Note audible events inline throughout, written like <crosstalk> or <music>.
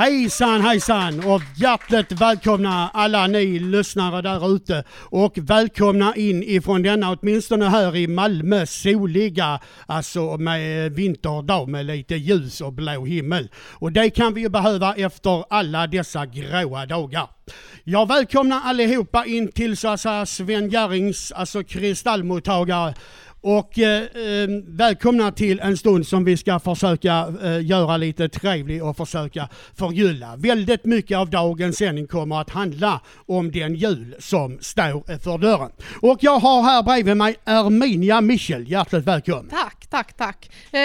Hejsan hejsan och hjärtligt välkomna alla ni lyssnare där ute och välkomna in ifrån denna åtminstone här i Malmö soliga, alltså med vinterdag med lite ljus och blå himmel. Och det kan vi ju behöva efter alla dessa gråa dagar. Jag välkomnar allihopa in till så att säga Sven Jerrings, alltså kristallmottagare och eh, eh, välkomna till en stund som vi ska försöka eh, göra lite trevlig och försöka förgylla. Väldigt mycket av dagens sändning kommer att handla om den jul som står för dörren. Och jag har här bredvid mig Erminia Michel. Hjärtligt välkommen! Tack, tack, tack. Eh,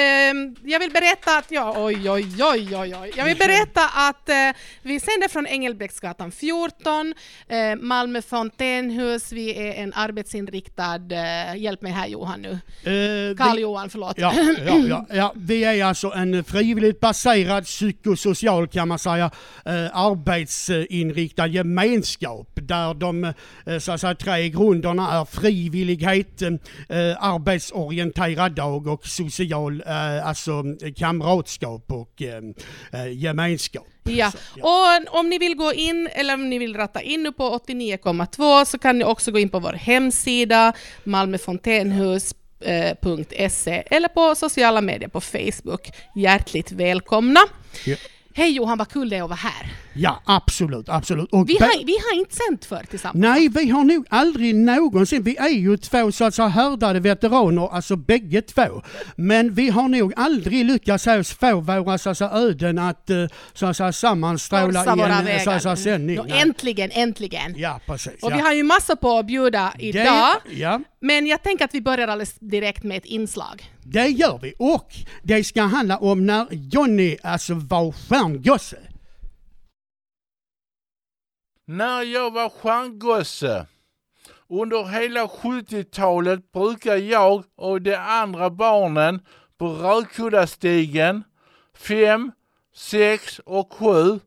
jag vill berätta att, jag, oj, oj, oj, oj, oj. Jag vill berätta att eh, vi sänder från Engelbrektsgatan 14, eh, Malmö Fontänhus. Vi är en arbetsinriktad, eh, hjälp mig här Johan nu, Eh, Karl-Johan, förlåt. Ja, ja, ja, ja, vi är alltså en frivilligt baserad psykosocial kan man säga eh, arbetsinriktad gemenskap där de eh, så att säga, tre grunderna är frivillighet, eh, arbetsorienterad dag och social, eh, alltså kamratskap och eh, eh, gemenskap. Ja, och om ni vill gå in eller om ni vill ratta in nu på 89,2 så kan ni också gå in på vår hemsida malmöfontänhus.se eller på sociala medier på Facebook. Hjärtligt välkomna! Ja. Hej Johan, vad kul det är att vara här. Ja, absolut, absolut. Och Vi har, vi har inte sänt för tillsammans. Nej, vi har nog aldrig någonsin, vi är ju två så att säga härdade veteraner, alltså bägge två. Men vi har nog aldrig lyckats få våra så att säga, öden att eh, så att säga, sammanstråla i en så att säga, sändning. Nej. äntligen, äntligen! Ja, precis. Och ja. vi har ju massa på att bjuda idag, det, ja, men jag tänker att vi börjar alldeles direkt med ett inslag det gör vi. Och det ska handla om när Johnny alltså var stjärngosse. När jag var stjärngosse under hela 70-talet brukade jag och de andra barnen på Rödkuddastigen 5, 6 och 7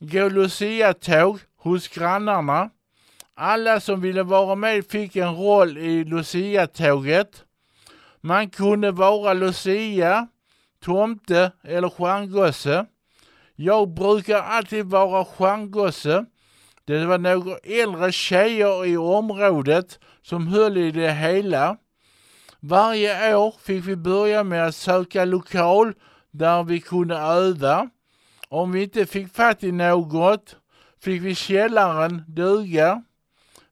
gå Lucia-tåg hos grannarna. Alla som ville vara med fick en roll i Lucia-tåget. Man kunde vara Lucia, tomte eller stjärngosse. Jag brukar alltid vara stjärngosse. Det var några äldre tjejer i området som höll i det hela. Varje år fick vi börja med att söka lokal där vi kunde öva. Om vi inte fick fatt i något fick vi källaren duga.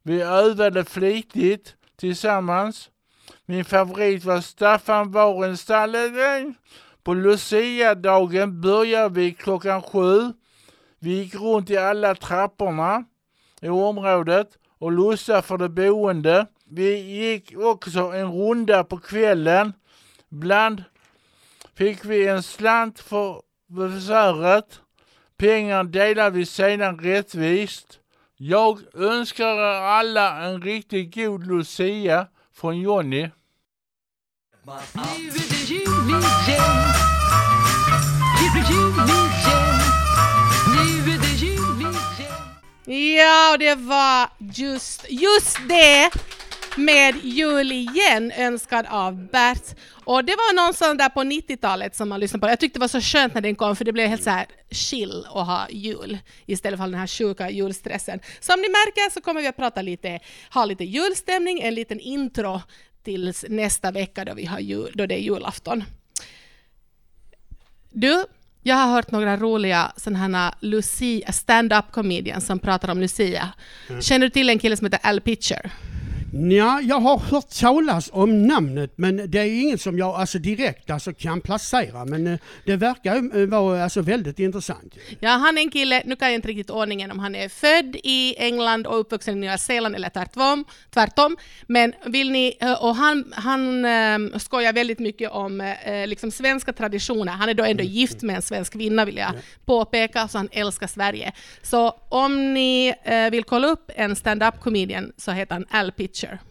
Vi övade flitigt tillsammans. Min favorit var Staffan var. På Lucia-dagen började vi klockan sju. Vi gick runt i alla trapporna i området och lussade för de boende. Vi gick också en runda på kvällen. Ibland fick vi en slant för besväret. Pengar delade vi sedan rättvist. Jag önskar er alla en riktigt god Lucia från Jonny. Nu är det jul igen. Det blir jul igen. Nu är det jul igen. Ja, och det var just, just det med jul igen önskad av Bert. Och det var någon där på 90-talet som man lyssnade på. Jag tyckte det var så skönt när den kom för det blev helt så här chill att ha jul istället för den här sjuka julstressen. Som ni märker så kommer vi att prata lite, ha lite julstämning, en liten intro tills nästa vecka då, vi har jul, då det är julafton. Du, jag har hört några roliga sådana här Lucia, stand-up comedians som pratar om Lucia. Känner du till en kille som heter Al Pitcher? Ja, jag har hört talas om namnet men det är inget som jag alltså direkt alltså kan placera men eh, det verkar eh, vara alltså väldigt intressant. Ja, han är en kille, nu kan jag inte riktigt ordningen om han är född i England och uppvuxen i Nya Zeeland eller tvärtom, tvärtom. men vill ni, eh, och han, han skojar väldigt mycket om liksom svenska traditioner. Han är då ändå gift med en svensk kvinna vill jag påpeka, så han älskar Sverige. Så om ni vill kolla upp en stand-up comedian så heter han Al Pitcher.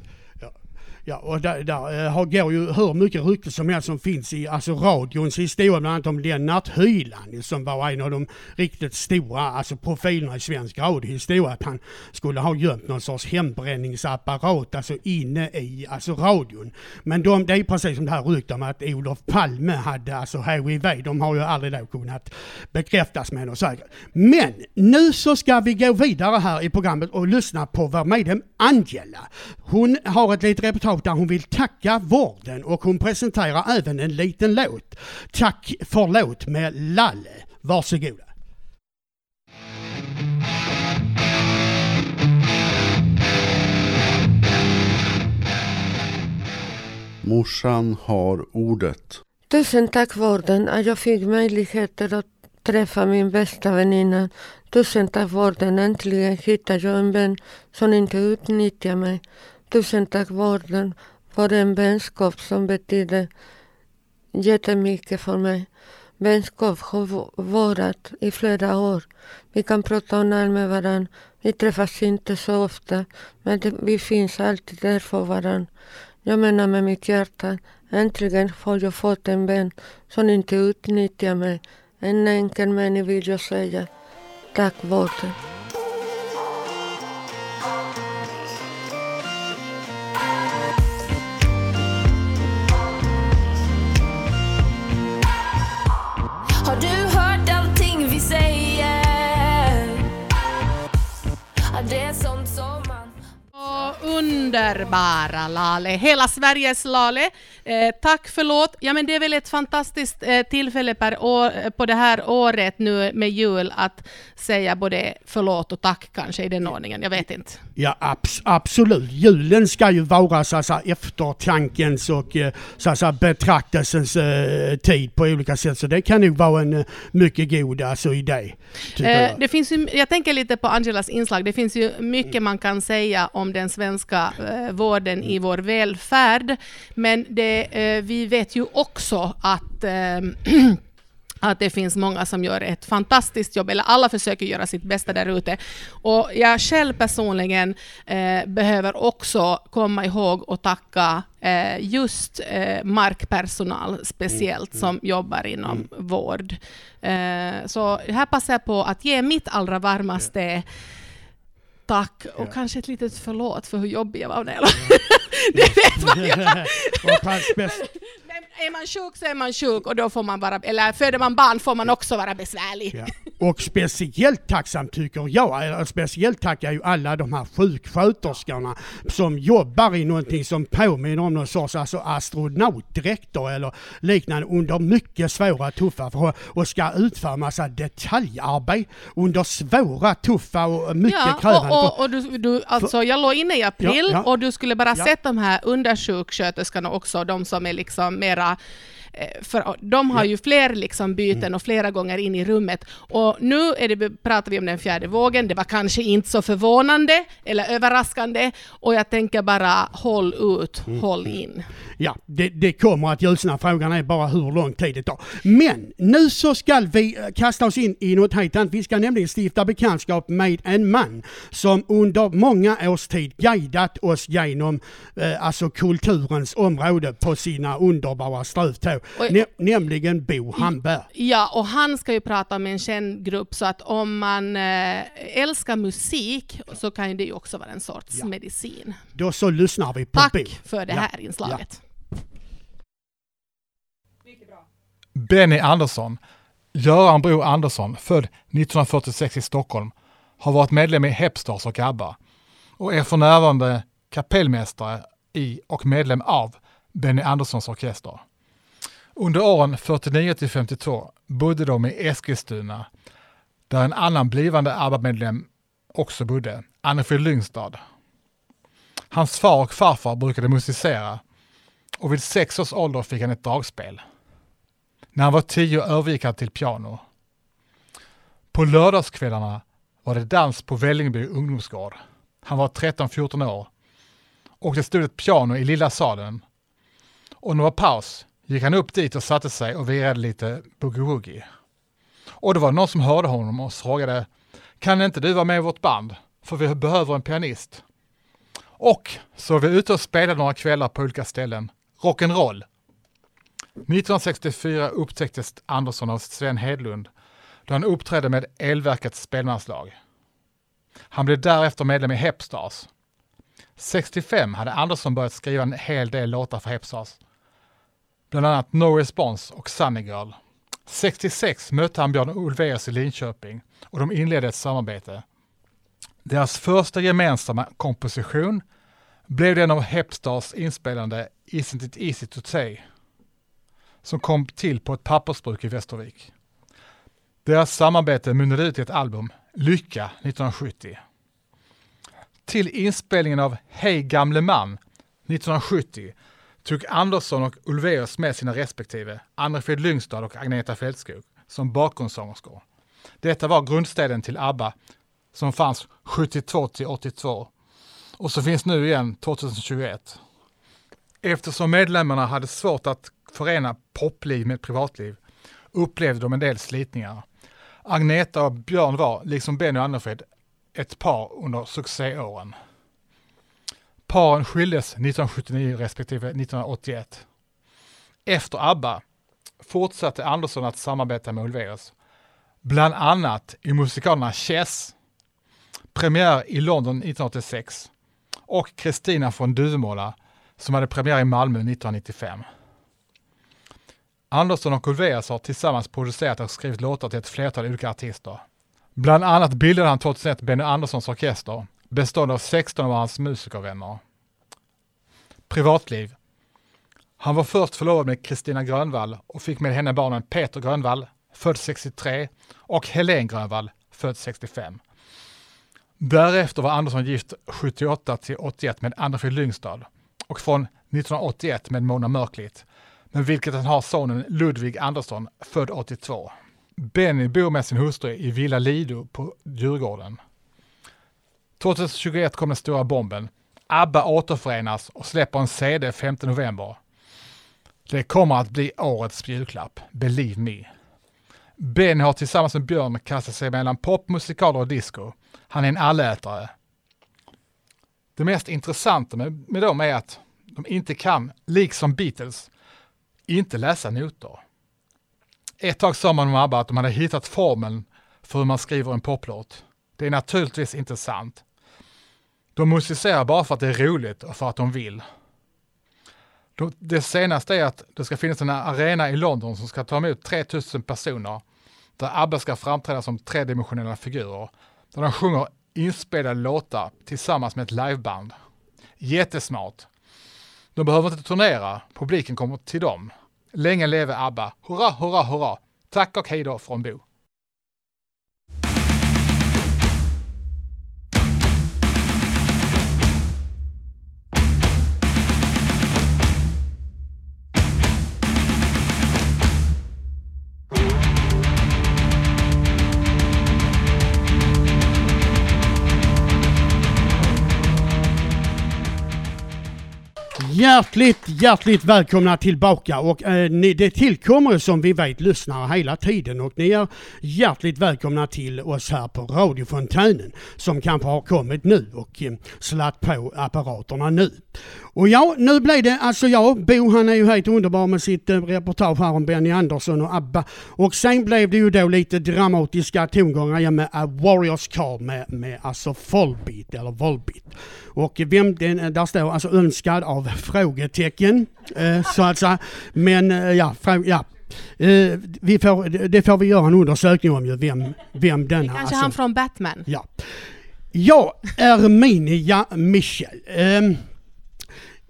Ja, och där, där eh, har, går ju hur mycket rykte som helst som finns i alltså radions historia, bland annat om Lennart Hyland som var en av de riktigt stora alltså profilerna i svensk radiohistoria. Att han skulle ha gömt någon sorts hembränningsapparat alltså inne i alltså radion. Men de, det är precis som det här ryktet om att Olof Palme hade alltså HIV. De har ju aldrig då kunnat bekräftas med något säkert. Men nu så ska vi gå vidare här i programmet och lyssna på vår medlem Angela. Hon har ett litet reportage där hon vill tacka vården och hon presenterar även en liten låt. Tack för låt med Lalle. Varsågoda. Morsan har ordet. Tusen tack vården att jag fick möjligheter att träffa min bästa väninna. Tusen tack vården, äntligen hittade jag en vän som inte utnyttjar mig. Tusen tack vården för en vänskap som betyder jättemycket för mig. Vänskap har varat i flera år. Vi kan prata och med varandra. Vi träffas inte så ofta, men det, vi finns alltid där för varandra. Jag menar med mitt hjärta, äntligen har jag fått en vän som inte utnyttjar mig. En enkel mening vill jag säga. Tack vården. Ja, det är sånt underbara Lale, hela Sveriges Lale. Eh, tack förlåt. Ja men det är väl ett fantastiskt eh, tillfälle per år, eh, på det här året nu med jul att säga både förlåt och tack kanske i den ordningen. Jag vet inte. Ja abs absolut. Julen ska ju vara så att säga, eftertankens och eh, så att säga, betraktelsens eh, tid på olika sätt. Så det kan nog vara en eh, mycket god alltså, idé. Eh, jag. det finns ju, jag tänker lite på Angelas inslag. Det finns ju mycket man kan säga om den svenska eh, vården i vår välfärd. Men det, eh, vi vet ju också att eh, <clears throat> att det finns många som gör ett fantastiskt jobb, eller alla försöker göra sitt bästa där ute. Och jag själv personligen eh, behöver också komma ihåg och tacka eh, just eh, markpersonal speciellt som jobbar inom vård. Eh, så här passar jag på att ge mitt allra varmaste tack och kanske ett litet förlåt för hur jobbig jag var när jag <laughs> Det vet man ju. <laughs> och bäst, är man sjuk så är man sjuk och då får man vara, eller föder man barn får man också vara besvärlig. ja. Och speciellt tacksam tycker jag, eller speciellt tackar ju alla de här sjuksköterskorna som jobbar i någonting som påminner om någon sorts alltså astronautdräkter eller liknande under mycket svåra, tuffa förhållanden och ska utföra massa detaljarbete under svåra, tuffa och mycket Ja, krävande och, och, och du, du, alltså jag låg inne i april Ja, ja. och du skulle bara sett de här undersjuksköterskorna också, de som är liksom mera eh, för de har ju fler liksom byten Mm. och flera gånger in i rummet. Och nu är det, pratar vi om den fjärde vågen. Det var kanske inte så förvånande eller överraskande. Och jag tänker bara håll ut, Mm. håll in. Ja, det, det kommer att ljusna. Frågan är bara hur lång tid det tar. Men nu så ska vi eh, kasta oss in i något helt annat. Vi ska nämligen stifta bekantskap med en man som under många års tid guidat oss genom eh, alltså kulturens område på sina underbara strövtåg. Nämligen Bo Hamberg. Ja, och han ska ju prata om en känd grupp, så att om man eh, älskar musik så kan ju det ju också vara en sorts Ja. medicin. Då så lyssnar vi på Tack Bo. för det Ja, här inslaget. Benny Andersson, Göran Bro Andersson, född 1946 i Stockholm, har varit medlem i Hepstars och ABBA och är för närvarande kapellmästare i och medlem av Benny Anderssons orkester. Under åren 49 till 52 bodde de i Eskilstuna där en annan blivande ABBA-medlem också bodde, Annefrid Lyngstad. Hans far och farfar brukade musicera och vid sex års ålder fick han ett dragspel. När han var tio övergick han till piano. På lördagskvällarna var det dans på Vällingby ungdomsgård. Han var 13-14 år och det stod ett piano i lilla salen. Och när det var paus gick han upp dit och satte sig och virade lite boogie-woogie. Och det var någon som hörde honom och frågade Kan inte du vara med i vårt band? För vi behöver en pianist. Och så var vi ute och spelade några kvällar på olika ställen. Rock'n'roll. 1964 upptäcktes Andersson av Sven Hedlund då han uppträdde med Elverkets spelmanslag. Han blev därefter medlem i Hepstars. 65 hade Andersson börjat skriva en hel del låtar för Hepstars. Bland annat No Response och Sunny Girl. 66 mötte han Björn Ulvaeus i Linköping och de inledde ett samarbete. Deras första gemensamma komposition blev den av Hepstars inspelande Isn't it easy to say som kom till på ett pappersbruk i Västervik. Deras samarbete mynnade ut i ett album, Lycka 1970. Till inspelningen av Hej gamle man 1970 tog Andersson och Ulvaeus med sina respektive, Anne-Frid Lyngstad och Agneta Fältskog, som bakgrundssångerskor. Detta var grundstenen till ABBA som fanns 72 till 82 och så finns nu igen 2021. Eftersom medlemmarna hade svårt att förena popliv med privatliv upplevde de en del slitningar. Agneta och Björn var, liksom Benny och Anne-Frid, ett par under succéåren. Paren skildes 1979 respektive 1981. Efter ABBA fortsatte Andersson att samarbeta med Ulvaeus. Bland annat i musikalerna Chess, premiär i London 1986 och Kristina från Duvemåla som hade premiär i Malmö 1995. Andersson och Ulvaeus har tillsammans producerat och skrivit låtar till ett flertal olika artister. Bland annat bildade han 2001 Benny Anderssons orkester, bestående av 16 av hans musikervänner. Privatliv. Han var först förlovad med Kristina Grönvall och fick med henne barnen Peter Grönvall, född 63, och Helene Grönvall, född 65. Därefter var Andersson gift 78 till 81 med Anders Frid Lyngstad och från 1981 med Mona Mörklit, med vilket han har sonen Ludvig Andersson, född 82. Benny bor med sin hustru i Villa Lido på Djurgården. 2021 kom den stora bomben. ABBA återförenas och släpper en CD 5 november. Det kommer att bli årets julklapp, believe me. Benny har tillsammans med Björn kastat sig mellan pop, musikaler och disco. Han är en allätare. Det mest intressanta med, med dem är att de inte kan, liksom Beatles, inte läsa noter. Ett tag sa man om ABBA att de hade hittat formeln för hur man skriver en poplåt. Det är naturligtvis inte sant. De musicerar bara för att det är roligt och för att de vill. Det senaste är att det ska finnas en arena i London som ska ta emot 3000 personer där ABBA ska framträda som tredimensionella figurer. Där de sjunger inspelade låtar tillsammans med ett liveband. Jättesmart. De behöver inte turnera, publiken kommer till dem. Länge leve ABBA! Hurra, hurra, hurra! Tack och hej då från Bo. Hjärtligt, hjärtligt välkomna tillbaka och eh, ni, det tillkommer som vi vet lyssnare hela tiden och ni är hjärtligt välkomna till oss här på radiofontänen som kanske har kommit nu och eh, slatt på apparaterna nu. Och ja, nu blev det alltså jag, Bo han är ju helt underbar med sitt eh, reportage här om Benny Andersson och ABBA och sen blev det ju då lite dramatiska tongångar igen med A Warriors Call med, med alltså Volbeat eller Volbeat. Och vem den, där står alltså önskad av frågetecken eh, så att säga. Men eh, ja, frå, ja. Eh, vi får, det får vi göra en undersökning om ju, vem, vem denna... Kanske alltså, han från Batman. Ja. Jag, Erminia Michel. Ehm,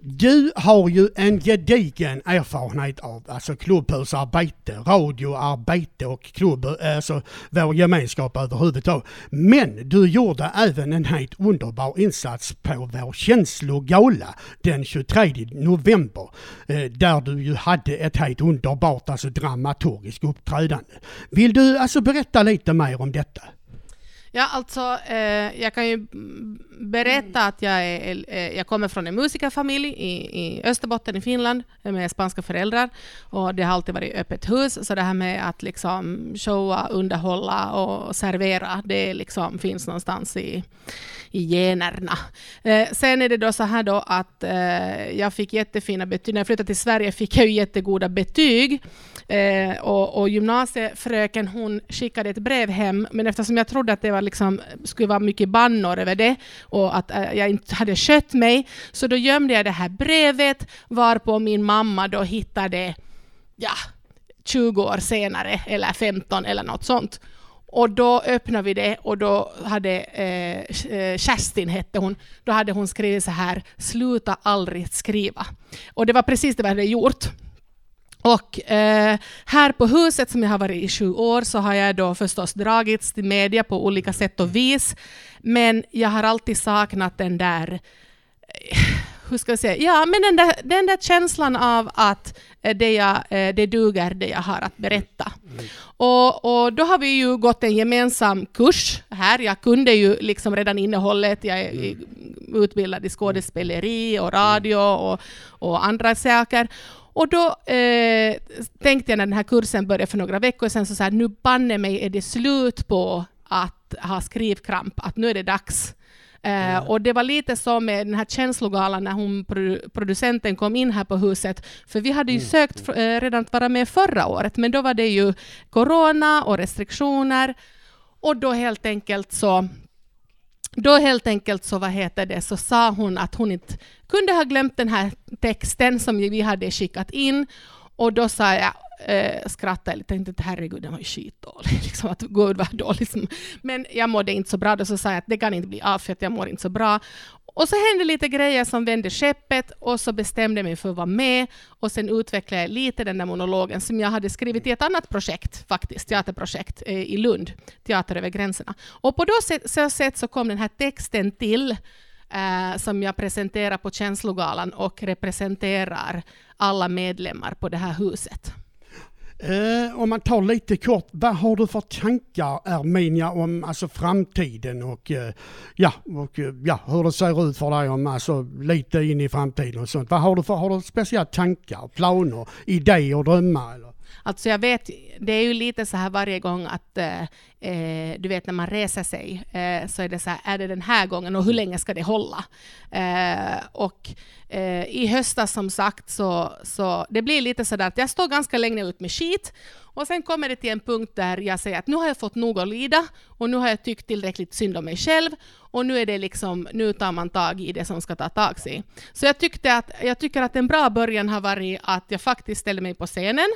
du har ju en gedigen erfarenhet av alltså klubbhusarbete, radioarbete och klubb, alltså vår gemenskap överhuvudtaget. Men du gjorde även en helt underbar insats på vår känslogala den 23 november. eh, Där du ju hade ett helt underbart alltså dramaturgiskt uppträdande. Vill du alltså berätta lite mer om detta? Ja, alltså, eh, jag kan ju mm, berätta att jag, är, eh, jag kommer från en musikerfamilj i, i Österbotten i Finland med spanska föräldrar. Och det har alltid varit öppet hus, så det här med att liksom showa, underhålla och servera, det liksom finns någonstans i, i generna. Eh, sen är det då så här då att eh, jag fick jättefina betyg. När jag flyttade till Sverige fick jag ju jättegoda betyg. Eh, och, och gymnasiefröken hon skickade ett brev hem, men eftersom jag trodde att det var liksom, skulle vara mycket bannor över det och att eh, jag inte hade skött mig, så då gömde jag det här brevet varpå min mamma då hittade ja, 20 år senare, eller 15 eller något sånt. Och då öppnade vi det och då hade eh, eh, Kerstin, hette hon, då hade hon skrivit så här, sluta aldrig skriva. Och det var precis det vi hade gjort. Och eh, här på huset som jag har varit i sju år så har jag då förstås dragits till media på olika sätt och vis. Men jag har alltid saknat den där eh, hur ska jag säga, ja men den där, den där känslan av att eh, det, jag, eh, det duger det jag har att berätta. Och, och då har vi ju gått en gemensam kurs här. Jag kunde ju liksom redan innehållet. Jag är i- utbildad i skådespeleri och radio och, och andra saker. Och då eh, tänkte jag när den här kursen började för några veckor sedan, så, så här, nu banne mig är det slut på att ha skrivkramp, att nu är det dags. Eh, och det var lite så med den här känslogalan när hon, produ- producenten kom in här på huset, för vi hade ju sökt fr- eh, redan att vara med förra året, men då var det ju corona och restriktioner, och då helt enkelt så då helt enkelt så, vad heter det, så sa hon att hon inte kunde ha glömt den här texten som vi hade skickat in. Och då sa jag, eh, skrattade lite, tänkte att herregud, den var ju skitdålig. <laughs> Liksom att gud vad dålig. Men jag mådde inte så bra, då så sa jag att det kan inte bli av för att jag mår inte så bra. Och så hände lite grejer som vände skeppet och så bestämde jag mig för att vara med och sen utvecklade jag lite den där monologen som jag hade skrivit i ett annat projekt, faktiskt, teaterprojekt eh, i Lund, Teater över gränserna. Och på så sätt så kom den här texten till eh, som jag presenterar på Känslogalan och representerar alla medlemmar på det här huset. Eh, om man tar lite kort, vad har du för tankar Erminia om alltså framtiden och, eh, ja, och eh, ja, hur det ser ut för dig om alltså lite in i framtiden och sånt. Vad har du för, har du speciella tankar, planer, idéer, drömmar? Eller? Alltså jag vet, det är ju lite så här varje gång att eh, eh, du vet när man reser sig eh, så är det så här, är det den här gången och hur länge ska det hålla? Eh, och eh, i höstas som sagt så, så det blir lite sådär att jag står ganska länge ut med skit och sen kommer det till en punkt där jag säger att nu har jag fått nog att lida och nu har jag tyckt tillräckligt synd om mig själv och nu är det liksom, nu tar man tag i det som ska ta tag i. Så jag tyckte att, jag tycker att en bra början har varit att jag faktiskt ställde mig på scenen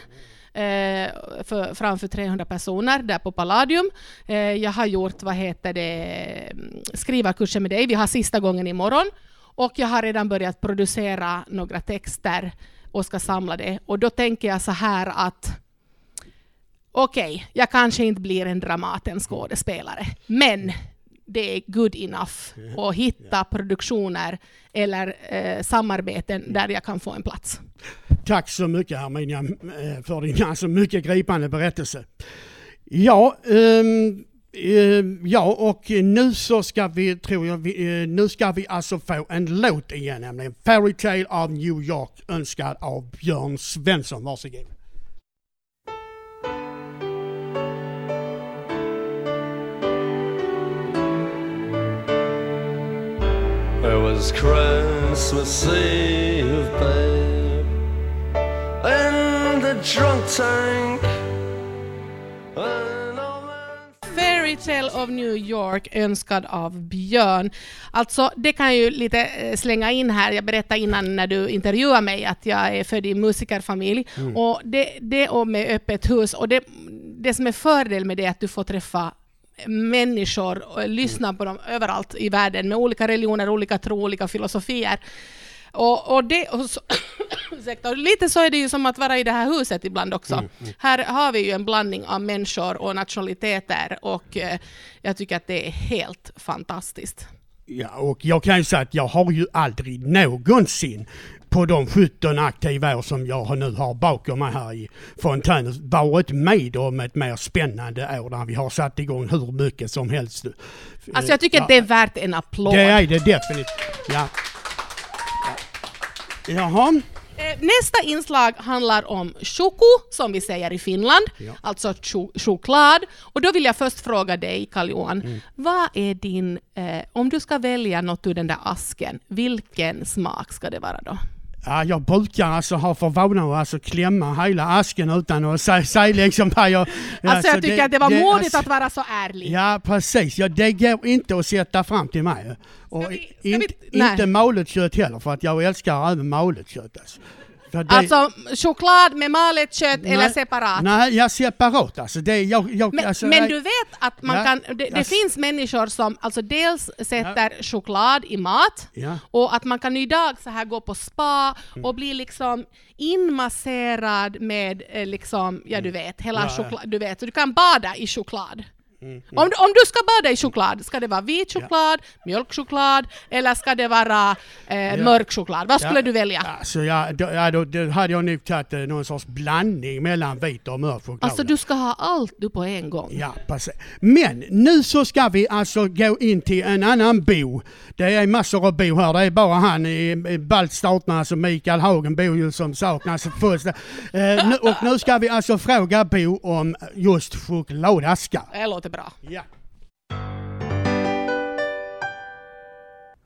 eh, för, framför 300 personer där på Palladium. Eh, jag har gjort, vad heter det, mm, skrivarkurser med dig. Vi har sista gången imorgon. Och jag har redan börjat producera några texter och ska samla det. Och då tänker jag så här att okej, jag kanske inte blir en Dramaten-skådespelare, men det är good enough att hitta produktioner eller eh, samarbeten där jag kan få en plats. Tack så mycket Herminia eh, för din alltså mycket gripande berättelse. Ja, eh, Ehm, ja och nu så ska vi, tror jag, vi, eh, nu ska vi alltså få en låt igen, nämligen Fairy Tale of New York önskad av Björn Svensson. Varsågod. It was Christmas Eve, babe, in the drunk tank. Tale of New York önskad av Björn. Alltså, det kan jag ju lite eh, slänga in här. Jag berättade innan när du intervjuade mig att jag är född i musikerfamilj. Och det, det och med öppet hus. Och det, det som är fördel med det är att du får träffa människor och lyssna på dem överallt i världen med olika religioner, olika tro, olika filosofier. Och, och, det, och, så, <coughs> och lite så är det ju som att vara i det här huset ibland också. Här har vi ju en blandning av människor och nationaliteter och eh, jag tycker att det är helt fantastiskt. Ja, och jag kan ju säga att jag har ju aldrig någonsin på de 17 aktiva år som jag nu har bakom mig här i fontänen varit med om ett mer spännande år där vi har satt igång hur mycket som helst. Alltså jag tycker Ja. att det är värt en applåd. Det är det definitivt. Ja. Ja. Jaha. Eh, nästa inslag handlar om choko, som vi säger i Finland, alltså cho- choklad. Och då vill jag först fråga dig, Karl-Johan, Mm. vad är din, eh, om du ska välja något ur den där asken, vilken smak ska det vara då? Ja, jag brukar alltså ha för vana att alltså klämma hela asken utan att säga, säga liksom jag... Alltså jag tycker att det var modigt alltså- att vara så ärlig. Ja precis, ja, det går inte att sätta fram till mig. Och vi- ska in, vi- inte malet kött heller för att jag älskar även malet kött. Alltså. Det- Alltså choklad med malet kött eller Nej, separat? Nej, jag separat alltså. Det, jag, jag, Men, alltså, men jag- du vet att man Ja, kan, det, det jag- finns människor som alltså dels sätter choklad i mat Ja. och att man kan idag så här gå på spa Mm. och bli liksom inmasserad med eh, liksom, ja du vet, hela Mm. Ja, ja. choklad, du vet, så du kan bada i choklad. Mm, Om, du- om du ska bada i choklad, ska det vara vit choklad, mjölkchoklad eller ska det vara eh, mörk choklad? Vad skulle Ja. du välja? Alltså, ja, då, ja, då, då hade jag nog tagit eh, någon sorts blandning mellan vit och mörk choklad. Alltså du ska ha allt du på en gång. Ja, precis. Men nu så ska vi alltså gå in till en annan bo. Det är massor av bo här. Det är bara han i i baltstaterna, alltså Mikael Hagen bor ju som saknas fullständigt. Eh, nu, och nu ska vi alltså fråga Bo om just chokladaskar. Det låter bra. Ja.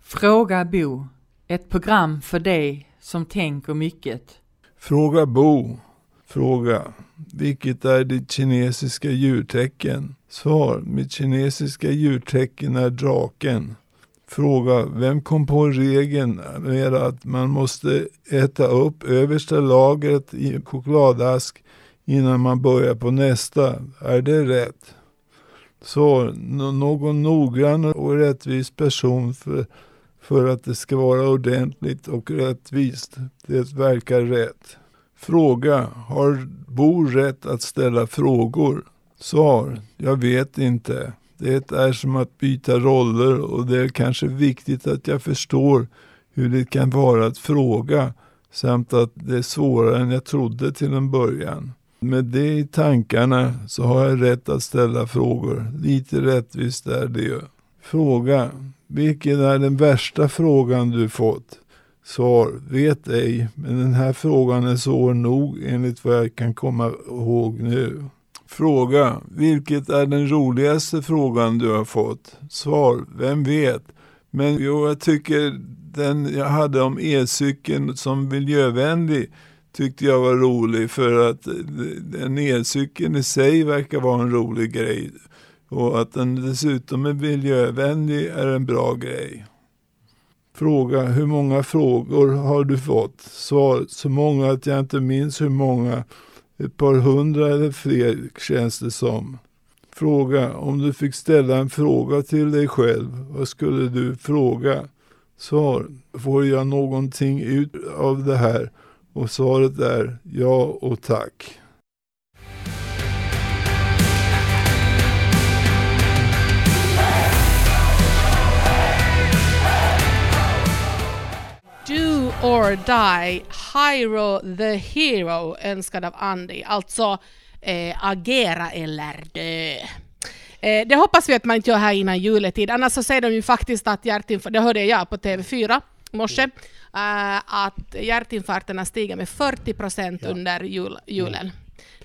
Fråga Bo. Ett program för dig som tänker mycket. Fråga Bo. Fråga. Vilket är ditt kinesiska djurtecken? Svar. Mitt kinesiska djurtecken är draken. Fråga. Vem kom på regeln med att man måste äta upp översta lagret i chokladask innan man börjar på nästa? Är det rätt? Svar. Någon noggrann och rättvis person för, för att det ska vara ordentligt och rättvist. Det verkar rätt. Fråga. Har Bo rätt att ställa frågor? Svar. Jag vet inte. Det är som att byta roller och det är kanske viktigt att jag förstår hur det kan vara att fråga samt att det är svårare än jag trodde till en början. Med det i tankarna så har jag rätt att ställa frågor. Lite rättvist är det ju. Fråga. Vilken är den värsta frågan du fått? Svar. Vet ej, men den här frågan är svår nog enligt vad jag kan komma ihåg nu. Fråga. Vilket är den roligaste frågan du har fått? Svar. Vem vet? Men jo, jag tycker den jag hade om elcykeln som miljövänlig tyckte jag var rolig för att eh, en elcykeln i sig verkar vara en rolig grej. Och att den dessutom är miljövänlig är en bra grej. Fråga, hur många frågor har du fått? Svar, så många att jag inte minns hur många. Ett par hundra eller fler känns det som. Fråga, om du fick ställa en fråga till dig själv, vad skulle du fråga? Svar, får jag någonting ut av det här? Och svaret är ja och tack. Do or Die, hiro the Hero, önskad av Andy. Alltså eh, agera eller dö. Eh, det hoppas vi att man inte gör här innan juletid. Annars så säger de ju faktiskt att hjärtinfarkt, det hörde jag på TV4 i morse, att hjärtinfarkterna stiger med 40 procent under jul, julen.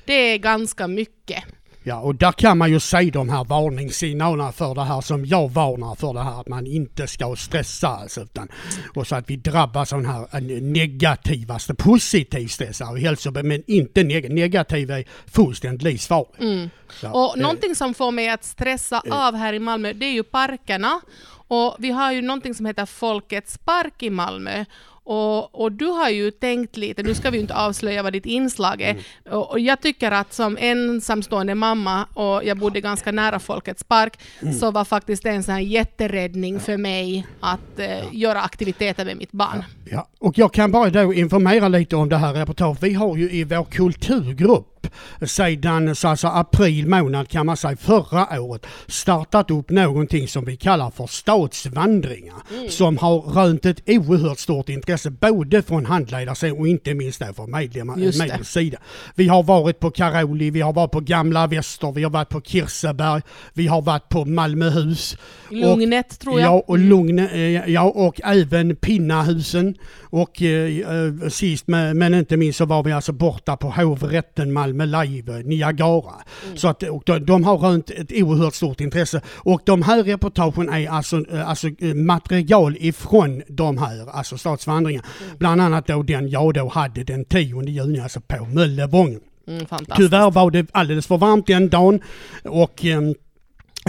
Det är ganska mycket. Ja, och där kan man ju se de här varningssignalerna för det här som jag varnar för det här att man inte ska stressa alltså, utan, och så att vi drabbas av den här eh, negativaste, positiv stress, hälso, men inte neg negativ är fullständigt livsfarlig. Mm. Och det- någonting som får mig att stressa av här i Malmö, det är ju parkerna. Och vi har ju någonting som heter Folkets park i Malmö. Och, och du har ju tänkt lite, nu ska vi ju inte avslöja vad ditt inslag är, Mm. och, och jag tycker att som ensamstående mamma, och jag bodde ganska nära Folkets park, Mm. så var faktiskt det en sån här jätteräddning för mig att eh, göra aktiviteter med mitt barn. Ja, och jag kan bara då informera lite om det här reportaget. Vi har ju i vår kulturgrupp upp sedan så alltså april månad kan man säga förra året startat upp någonting som vi kallar för stadsvandringar Mm. som har rönt ett oerhört stort intresse både från handledarsidan och inte minst då från medlemmar, Just det. medlems sida. Vi har varit på Karoli, vi har varit på Gamla Väster, vi har varit på Kirseberg, vi har varit på Malmöhus. Lugnet, tror jag. Ja, och Lugnet, eh, ja, och även Pinnahusen. Och eh, eh, sist men, men inte minst så var vi alltså borta på hovrätten Malmö Live, eh, Niagara. Mm. Så att och de, de har rönt ett oerhört stort intresse. Och de här reportagen är alltså, eh, alltså eh, material ifrån de här, alltså stadsvandringar. Mm. Bland annat då den jag då hade den 10 juni, alltså på Möllevången. Mm. Tyvärr var det alldeles för varmt den dagen och ehm,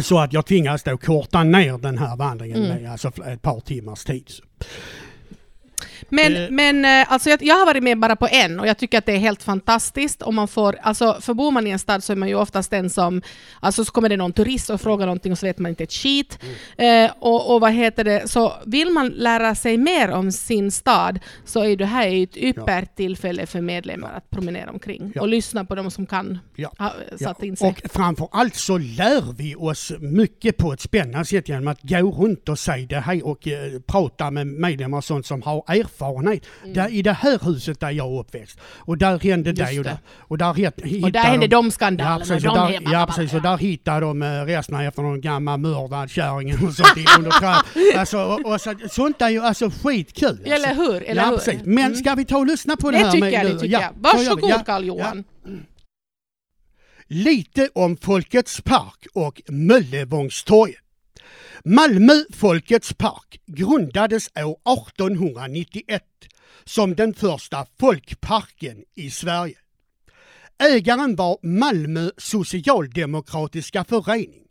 så att jag tvingades då korta ner den här vandringen Mm. med alltså ett par timmars tid. Men, Eh. men eh, alltså jag, jag har varit med bara på en och jag tycker att det är helt fantastiskt om man får, alltså för bor man i en stad så är man ju oftast den som, alltså så kommer det någon turist och frågar någonting och så vet man inte ett skit. Mm. Eh, och, och vad heter det, så vill man lära sig mer om sin stad så är det här ett ypperligt tillfälle för medlemmar att promenera omkring Ja. och lyssna på de som kan Ja. ha satt in sig. Och framför allt så lär vi oss mycket på ett spännande sätt genom att gå runt och säga det här och eh, prata med medlemmar och sånt som har erfarenhet. Där, I det här huset där jag är uppväxt och där hände Mm. Just det och det. där. Och där, hit, Och där hände de, skandalerna. Ja, precis, och där, är- ja, precis, och där hittade de eh, resterna efter någon gammal mördad kärring och sånt under. <laughs> Alltså, och, och så, sånt är ju alltså skitkul. Alltså. Eller hur? Eller ja, hur? precis. Men Mm. ska vi ta och lyssna på det, Det här tycker med jag, det tycker Ja, jag. Varsågod Ja, Karl ja. Lite om Folkets park och Möllevångstorget. Malmö Folkets park grundades år 1891 som den första folkparken i Sverige. Ägaren var Malmö socialdemokratiska förening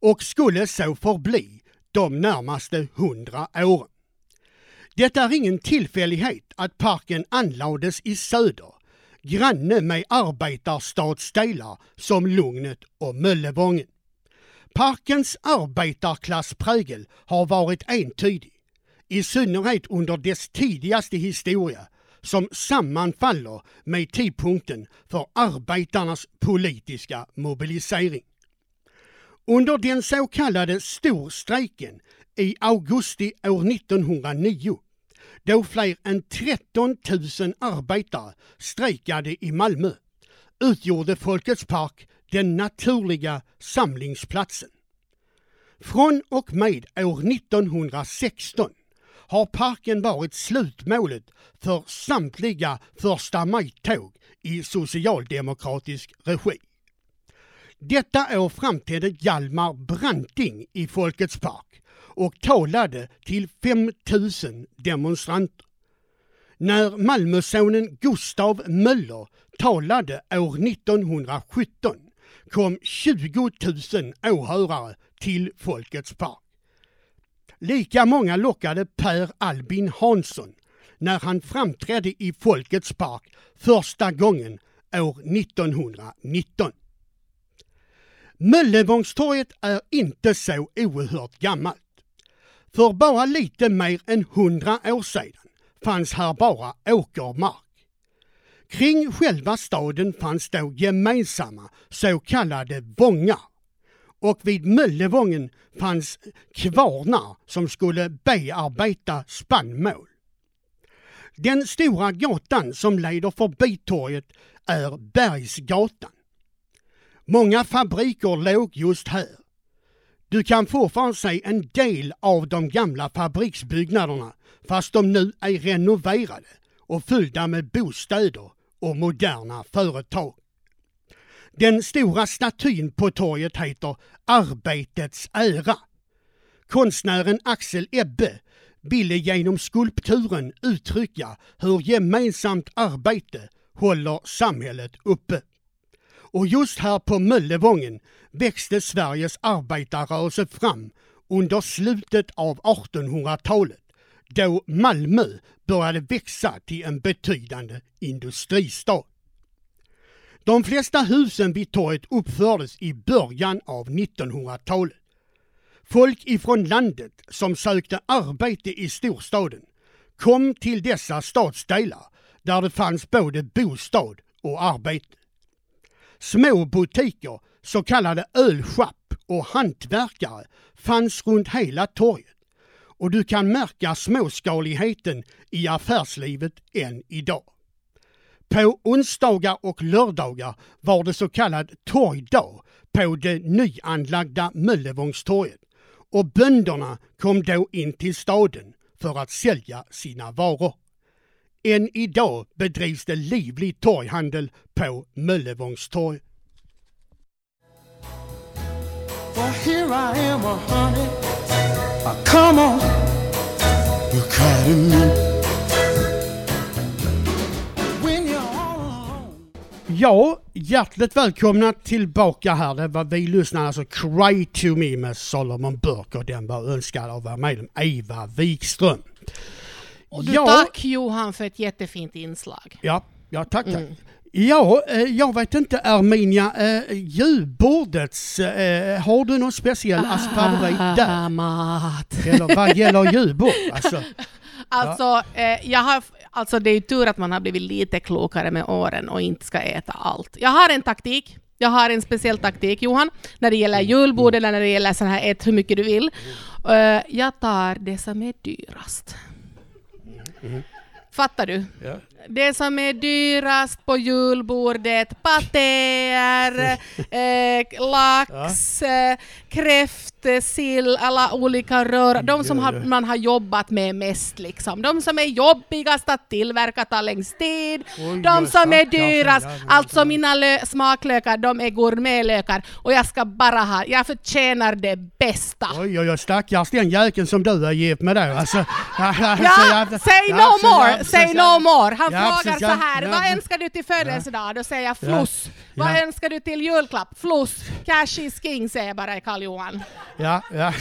och skulle så förbli de närmaste hundra åren. Det är ingen tillfällighet att parken anlades i söder, granne med arbetarstadsdelar som Lugnet och Möllevången. Parkens arbetarklassprägel har varit entydig, i synnerhet under dess tidigaste historia som sammanfaller med tidpunkten för arbetarnas politiska mobilisering. Under den så kallade storstrejken i augusti år 1909 då fler än 13 000 arbetare strejkade i Malmö utgjorde Folkets park den naturliga samlingsplatsen. Från och med år 1916 har parken varit slutmålet för samtliga första maj-tåg i socialdemokratisk regi. Detta år framträdde Hjalmar Branting i Folkets park och talade till 5000 demonstranter. När Malmösonen Gustav Möller talade år 1917 kom 20 000 åhörare till Folkets park. Lika många lockade Per Albin Hansson när han framträdde i Folkets park första gången år 1919. Möllevångstorget är inte så oerhört gammalt. För bara lite mer än hundra år sedan fanns här bara åkermark. Kring själva staden fanns då gemensamma så kallade vångar och vid Möllevången fanns kvarnar som skulle bearbeta spannmål. Den stora gatan som leder förbi torget är Bergsgatan. Många fabriker låg just här. Du kan fortfarande se en del av de gamla fabriksbyggnaderna fast de nu är renoverade och fyllda med bostäder och moderna företag. Den stora statyn på torget heter Arbetets ära. Konstnären Axel Ebbe ville genom skulpturen uttrycka hur gemensamt arbete håller samhället uppe. Och just här på Möllevången växte Sveriges arbetarrörelse fram under slutet av 1800-talet då Malmö började växa till en betydande industristad. De flesta husen vid torget uppfördes i början av 1900-talet. Folk ifrån landet som sökte arbete i storstaden kom till dessa stadsdelar där det fanns både bostad och arbete. Små butiker, så kallade ölschapp och hantverkare fanns runt hela torget. Och du kan märka småskaligheten i affärslivet än idag. På onsdagar och lördagar var det så kallad torgdag på det nyanlagda Möllevångstorget och bönderna kom då in till staden för att sälja sina varor. Än idag bedrivs det livlig torghandel på Möllevångstorg. Well, Uh, come on, cry to me. Ja, hjärtligt välkomna tillbaka här. Det var vi lyssnade alltså Cry to me med Solomon Burke och den var önskad av vår medlem Eva Wikström. Och du, Ja. tack Johan för ett jättefint inslag. Ja, ja tack tack. Mm. Ja, eh, jag vet inte Erminia, eh, julbordets, eh, har du någon speciell Ah, favorit där? mat. Eller vad gäller <laughs> julbord? Alltså, <laughs> Alltså, eh, jag har, alltså det är ju tur att man har blivit lite klokare med åren och inte ska äta allt. Jag har en taktik. Jag har en speciell taktik Johan, när det gäller julbord eller när det gäller sån här ät hur mycket du vill. Eh, jag tar det som är dyrast. Fattar du? Ja. Det som är dyrast på julbordet, patéer, <laughs> eh, lax, eh, kräft, sill, alla olika rör. De som har, man har jobbat med mest liksom. De som är jobbigast att tillverka tar längst tid. Oj, De som är dyrast, ja, ja, alltså mina lö- smaklökar, de är gourmetlökar. Och jag ska bara ha, jag förtjänar det bästa. oj, oj, oj, stackars den jäkeln som du är gift med då. Alltså, <laughs> alltså, Ja, jag- say ja, no alltså, ja, more, precis, say ja. no more. Han Ja, frågar precis, så ja, här, ja, vad önskar du till födelsedag? Då säger jag Ja, fluss. Vad önskar du till julklapp? Fluss. Cash is king säger bara Karl-Johan. Ja, ja,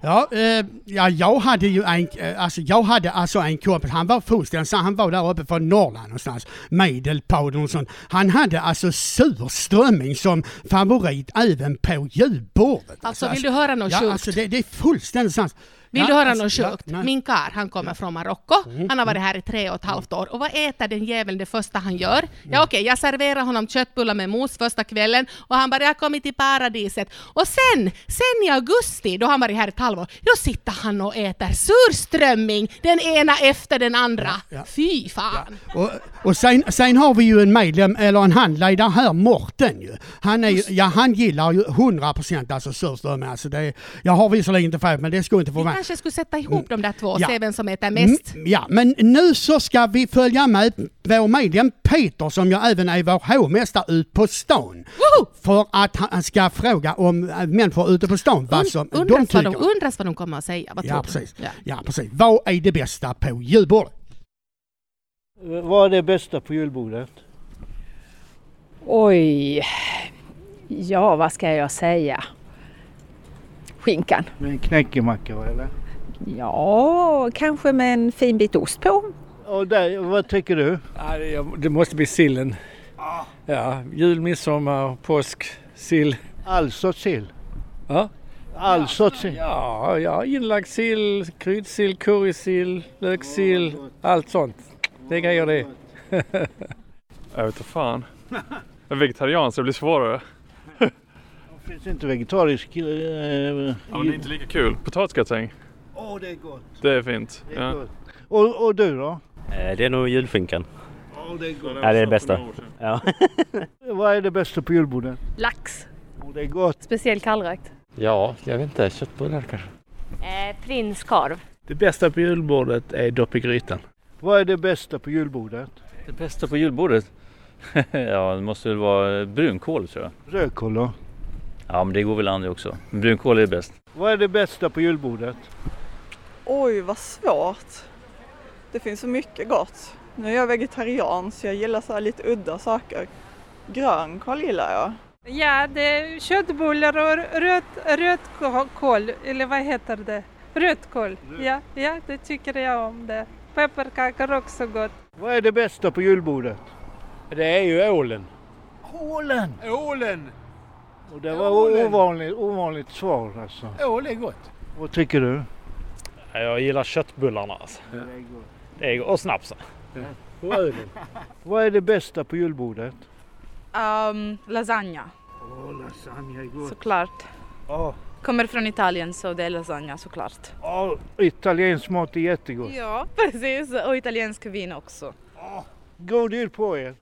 ja, eh, ja, jag hade ju en, eh, alltså jag hade alltså en kompis, han var fullständigt, så han var där uppe från Norrland någonstans, Medelpad och sånt. Han hade alltså surströmming som favorit även på julbordet. Alltså, vill du höra något ja, sjukt? Alltså det, det är fullständigt sant. Vill ja, du höra alltså, något ja, sjukt? nej. Min kar, han kommer från Marocko. Mm. Han har varit här i tre och ett halvt år. Och vad äter den jäveln det första han gör? Mm. Ja okej, jag serverar honom köttbullar med mos första kvällen och han bara ”jag har kommit till paradiset”. Och sen, sen i augusti, då han varit här ett halvår, då sitter han och äter surströmming, den ena efter den andra. ja. Fy fan! Och, och sen, sen har vi ju en medlem, eller en handledare här, Morten ju. Han, är, ju- ja, han gillar ju 100% alltså surströmming. Alltså det, jag har visserligen inte fått men det skulle inte få mig. Kanske skulle sätta ihop de där två och Ja. se vem som äter mest. Mm, Ja, men nu så ska vi följa med vår medlem Peter som ju även är vår hovmästare ut på stan. För att han ska fråga om äh, människor ute på stan vad som de Undras vad, tycker. de, undras vad de kommer att säga. Vad Ja tror precis. du? Ja. ja precis. Vad är det bästa på julbordet? Vad är det bästa på julbordet? Oj, ja vad ska jag säga? Skinkan. Med en knäckemacka eller? Ja, kanske med en fin bit ost på. Och där, vad tycker du? Det, måste bli sillen. Ja, jul, midsommar, påsk, sill. All sorts sill? Ja. All sorts sill? Ja, ja, inlagd sill, kryddsill, currysill, löksill, allt sånt. Det är grejer det. <laughs> Jag vet inte fan. Jag är vegetarian så det blir svårare. Finns inte vegetarisk... Eh, Ja, men det är inte lika kul. Potatisgratäng. Åh, det är gott. Det är fint. Det är ja. gott. Och, och du då? Eh, Det är nog julskinkan. Åh, det är gott. Ja, det är det bästa. Ja. <laughs> Vad är det bästa på julbordet? Lax. Åh, det är gott. Speciellt kallrakt. ja, jag vet inte. Köttbullar kanske. Eh, prinskorv. Det bästa på julbordet är dopp i grytan. Vad är det bästa på julbordet? Det bästa på julbordet? <laughs> ja, det måste väl vara brunkål tror jag. Rödkål då? Ja, men det går väl an det också. Men brunkål är bäst. Vad är det bästa på julbordet? Oj, vad svårt. Det finns så mycket gott. Nu är jag vegetarian så jag gillar så här lite udda saker. Grönkål gillar jag. Ja, det är köttbullar och röd, rödkål, eller vad heter det? Rödkål. Ja, ja, det tycker jag om det. Pepparkakor också gott. Vad är det bästa på julbordet? Det är ju ålen. Ålen! Ålen! Och det var Ålen. ovanligt, ovanligt svar alltså. Ål är gott. Vad tycker du? Jag gillar köttbullarna alltså. Det är gott. Och snapsen. Och ölen. Vad är det bästa på julbordet? Um, lasagna. Åh, lasagne är gott. Såklart. Åh, Kommer från Italien så det är lasagna såklart. åh, italiensk mat är jättegott. Ja, precis. Och italiensk vin också. God jul på er!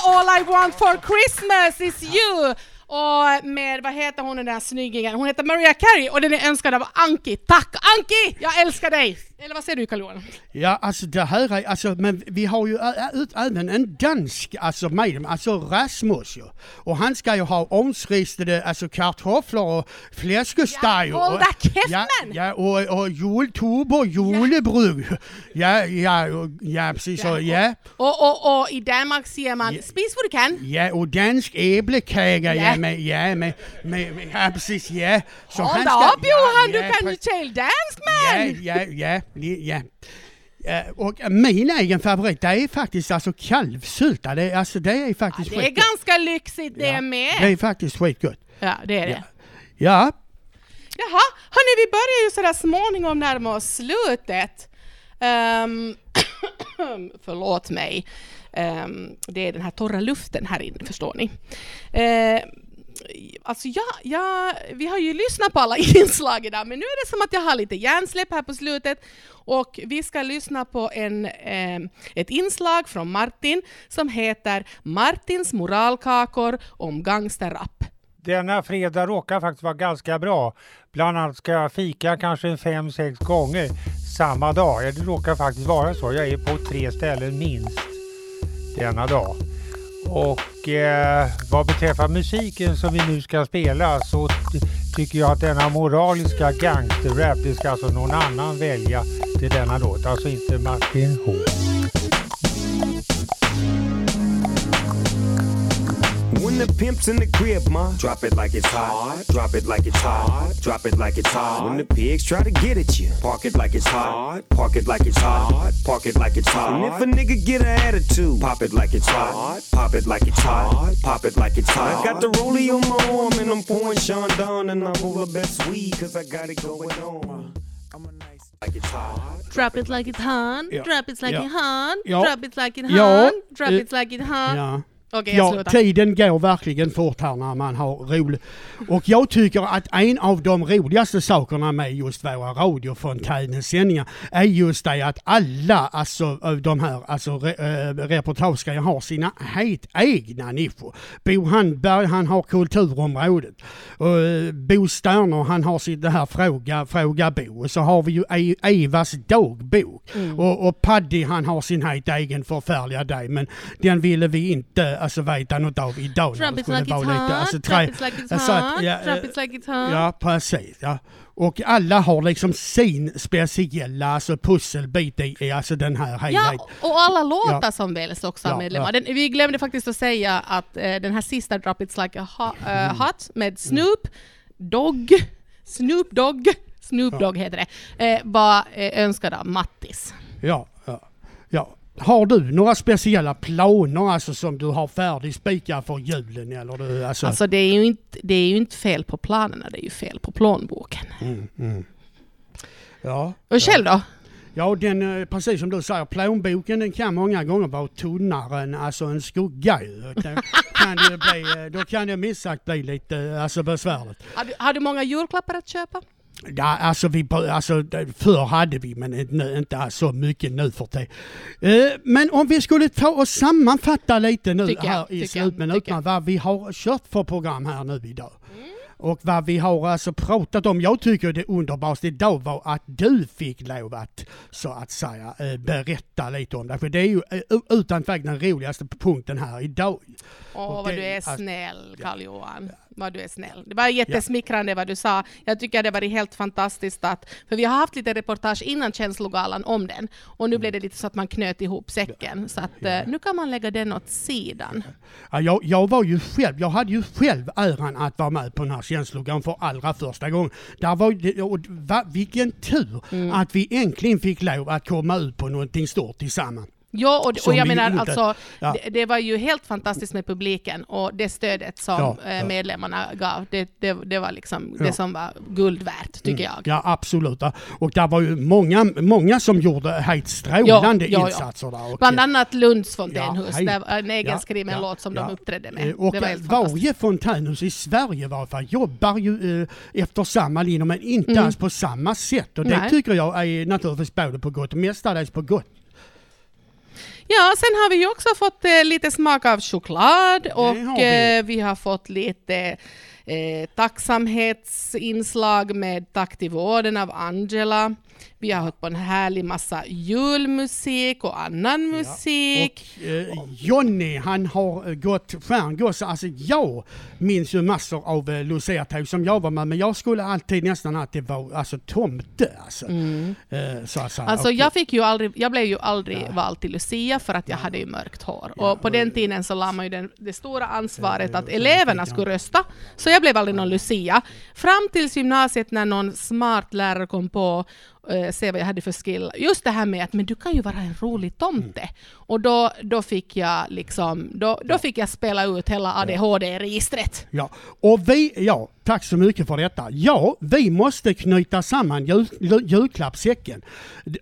All I want for Christmas is you! Och med, vad heter hon den där snyggingen? Hon heter Maria Carey och den är önskad av Anki. Tack Anki! Jag älskar dig! Eller vad säger du karl johan Ja, alltså det här är, alltså, men vi har ju ut även en dansk, alltså med, alltså Rasmus ju. Och han ska ju ha omsristade, alltså kartoffler och fläskesteg. Ja, håll ja, ja, och, och jultub och julebröd. Ja, ja, ja, precis så, ja. Och, och, och i Danmark säger man spis vad du kan. Ja, och dansk äppelkaka, ja, Ja. med, ja, med, med, ja precis, ja. Så Håll han ska- upp Johan, ja, du kan ju tala dansk Ja, man! ja, ja, ja. Ja. Och min egen favorit det är faktiskt alltså kalvsylta. Det alltså, det är faktiskt Det är skitgott. ganska lyxigt det med. Det är faktiskt skitgott. Ja, det är det. Ja, Jaha, hörni vi börjar ju sådär småningom närma oss slutet. Um, <coughs> förlåt mig. Ehm, det är den här torra luften här inne, förstår ni. Uh, alltså jag, jag, vi har ju lyssnat på alla <laughs> inslag idag, men nu är det som att jag har lite hjärnsläpp här på slutet och vi ska lyssna på en, eh, ett inslag från Martin som heter Martins moralkakor om gangsterrap. Denna fredag råkar faktiskt vara ganska bra. Bland annat ska jag fika kanske en fem, sex gånger samma dag. Det råkar faktiskt vara så. Jag är på tre ställen minst denna dag. Och eh, vad beträffar musiken som vi nu ska spela så tycker jag att denna moraliska gangsterrap, det ska alltså någon annan välja till denna låt. Alltså inte Martin H. the pimp's in the crib, ma, drop it like it's hot. Drop it like it's hot. Drop it like it's hot. When the pigs try to get at you, park it like it's hot. Park it like it's hot. Park it like it's hot. And if a nigga get an attitude, pop it like it's hot. Pop it like it's hot. Pop it like it's hot. I got the rollie on my arm and I'm pouring Sean down and I roll the best weed cause I got it going on. I'm a nice like it's hot. Drop it like it's hot, drop it like it's hot, drop it like it's hot, drop Eh, it like it's hot. Ja. Okej, jag ja, slutar. tiden går verkligen fort här när man har roligt. Och jag tycker att en av de roligaste sakerna med just våra radiofontänens sändningar är just det att alla alltså av de här alltså, re, äh, reportage ska ju ha sina helt egna nischer. Bo Handberg han har kulturområdet. Och, eh, Bo Sterner han har sitt det här Fråga, fråga Bo. Och så har vi ju E- Evas dagbok. Mm. Och, och Paddy han har sin helt egen förfärliga dag men den ville vi inte alltså idag. när Drop det it skulle like vara lite, hot, alltså, tre- it like it's alltså hot, ja, eh, it like it's hot. Ja, precis. Ja. Och alla har liksom sin speciella alltså, pusselbit i, i alltså den här Ja, helheten. och alla låtar Ja. som väljs också Ja, medlemmar. ja. Den, vi glömde faktiskt att säga att eh, den här sista Drop It's Like hot, Mm. eh, hot med Snoop Dogg, Snoop Dogg, Snoop Dogg heter det, eh, var eh, önskad av Mattis. Ja, ja, ja. Har du några speciella planer alltså som du har färdigspikade för julen eller du alltså? Alltså det är, ju inte, det är ju inte fel på planerna, det är ju fel på plånboken. Mm, mm. Ja. Och själv då? Ja, den, eh, precis som du säger, plånboken den kan många gånger vara tunnare än alltså en skugga kan det bli, eh, då kan det minst sagt bli lite eh, alltså besvärligt. Har du, har du många julklappar att köpa? Ja, alltså, vi, alltså det- förr hade vi men inte, så mycket nu för tiden. Eh, Men om vi skulle ta och sammanfatta lite nu jag, här i slutminuterna vad vi har kört för program här nu idag. Och vad vi har alltså pratat om. Jag tycker det underbaraste idag var att du fick lov att så att säga eh, berätta lite om det. För det är ju eh, utan tvekan den roligaste punkten här idag. Åh Och vad det- du är alltså- snäll Karl-Johan. Vad du är snäll. Det var jättesmickrande vad du sa. Jag tycker det var helt fantastiskt att, för vi har haft lite reportage innan känslogalan om den och nu blev det lite så att man knöt ihop säcken. Så att eh, nu kan man lägga den åt sidan. Ja, jag, jag var ju själv, jag hade ju själv äran att vara med på den här känslogalan för allra första gången. Där var, och, va, vilken tur Mm. att vi äntligen fick lov att komma ut på någonting stort tillsammans. Ja, och, och jag menar alltså, Ja. det, det var ju helt fantastiskt med publiken och det stödet som Ja, eh, ja. medlemmarna gav, det, det, det var liksom Ja. det som var guld värt, tycker Mm. jag. Ja absolut. Och det var ju många, många som gjorde helt strålande Ja, ja, ja. insatser där. Och, Bland annat Lunds fontänshus, hej. det var en egen Ja, skriven ja, låt som ja. de uppträdde Eh, med. Och det var helt varje fontänhus i Sverige i varje fall jobbar ju eh, efter samma linje men inte Mm. alls på samma sätt. Och det Nej. tycker jag är naturligtvis både på gott och mestadels på gott. Ja, sen har vi ju också fått eh, lite smak av choklad och har vi. Eh, vi har fått lite eh, tacksamhetsinslag med Tack till vården av Angela. Vi har hört på en härlig massa julmusik och annan musik. Och eh, Jonny han har eh, gått stjärngosse. Alltså jag minns ju massor av eh, Lucia-tåg som jag var med men jag skulle alltid nästan att det var alltså tomte alltså. Eh, så. Alltså Och- jag, fick ju aldrig, jag blev ju aldrig vald till Lucia för att jag hade ju mörkt hår. och på den tiden så la man ju den, det stora ansvaret att eleverna skulle rösta. Så jag blev aldrig någon Lucia. Fram tills gymnasiet när någon smart lärare kom på eh, se vad jag hade för skill. Just det här med att men du kan ju vara en rolig tomte. Och då, då fick jag liksom, då, då fick jag spela ut hela ADHD-registret. Ja, och vi, ja, tack så mycket för detta. Ja, vi måste knyta samman jul, jul, julklappssäcken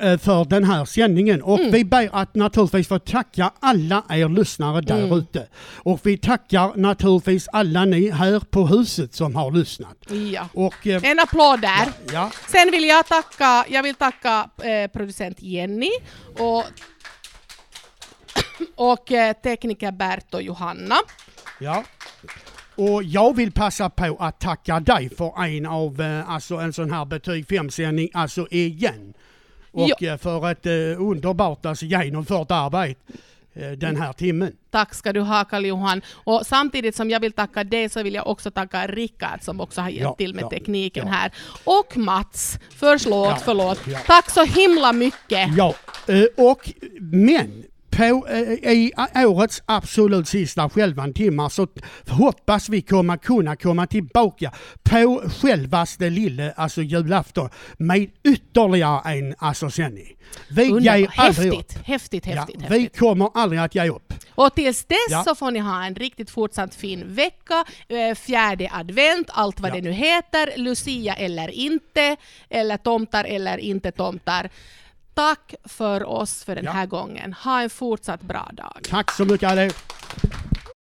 eh, för den här sändningen och Mm. vi ber att naturligtvis få tacka alla er lyssnare där Mm. ute. Och vi tackar naturligtvis alla ni här på huset som har lyssnat. Ja. Och, eh, En applåd där. ja, Sen vill jag tacka, jag vill tacka eh, producent Jenny och, <coughs> och eh, tekniker Bert och Johanna. ja. Och jag vill passa på att tacka dig för en av, eh, alltså en sån här betyg 5-sändning, alltså igen. Och eh, för ett eh, underbart, alltså genomfört arbete den här timmen. Tack ska du ha Karl Johan. Och samtidigt som jag vill tacka dig så vill jag också tacka Rickard som också har hjälpt Ja, till med ja, tekniken ja. här. Och Mats, förlåt, Ja, förlåt. ja. Tack så himla mycket. Ja, och men på, eh, i årets absolut sista skälvan så hoppas vi komma, kunna komma tillbaka på självaste lille, alltså julafton, med ytterligare en alltså sändning. Vi ger aldrig upp. Häftigt, häftigt, Ja, häftigt. vi häftigt. kommer aldrig att ge upp. Och tills dess Ja. så får ni ha en riktigt fortsatt fin vecka, eh, fjärde advent, allt vad Ja. det nu heter, Lucia eller inte, eller tomtar eller inte tomtar. Tack för oss för den här gången. Ha en fortsatt bra dag. Tack så mycket allihop.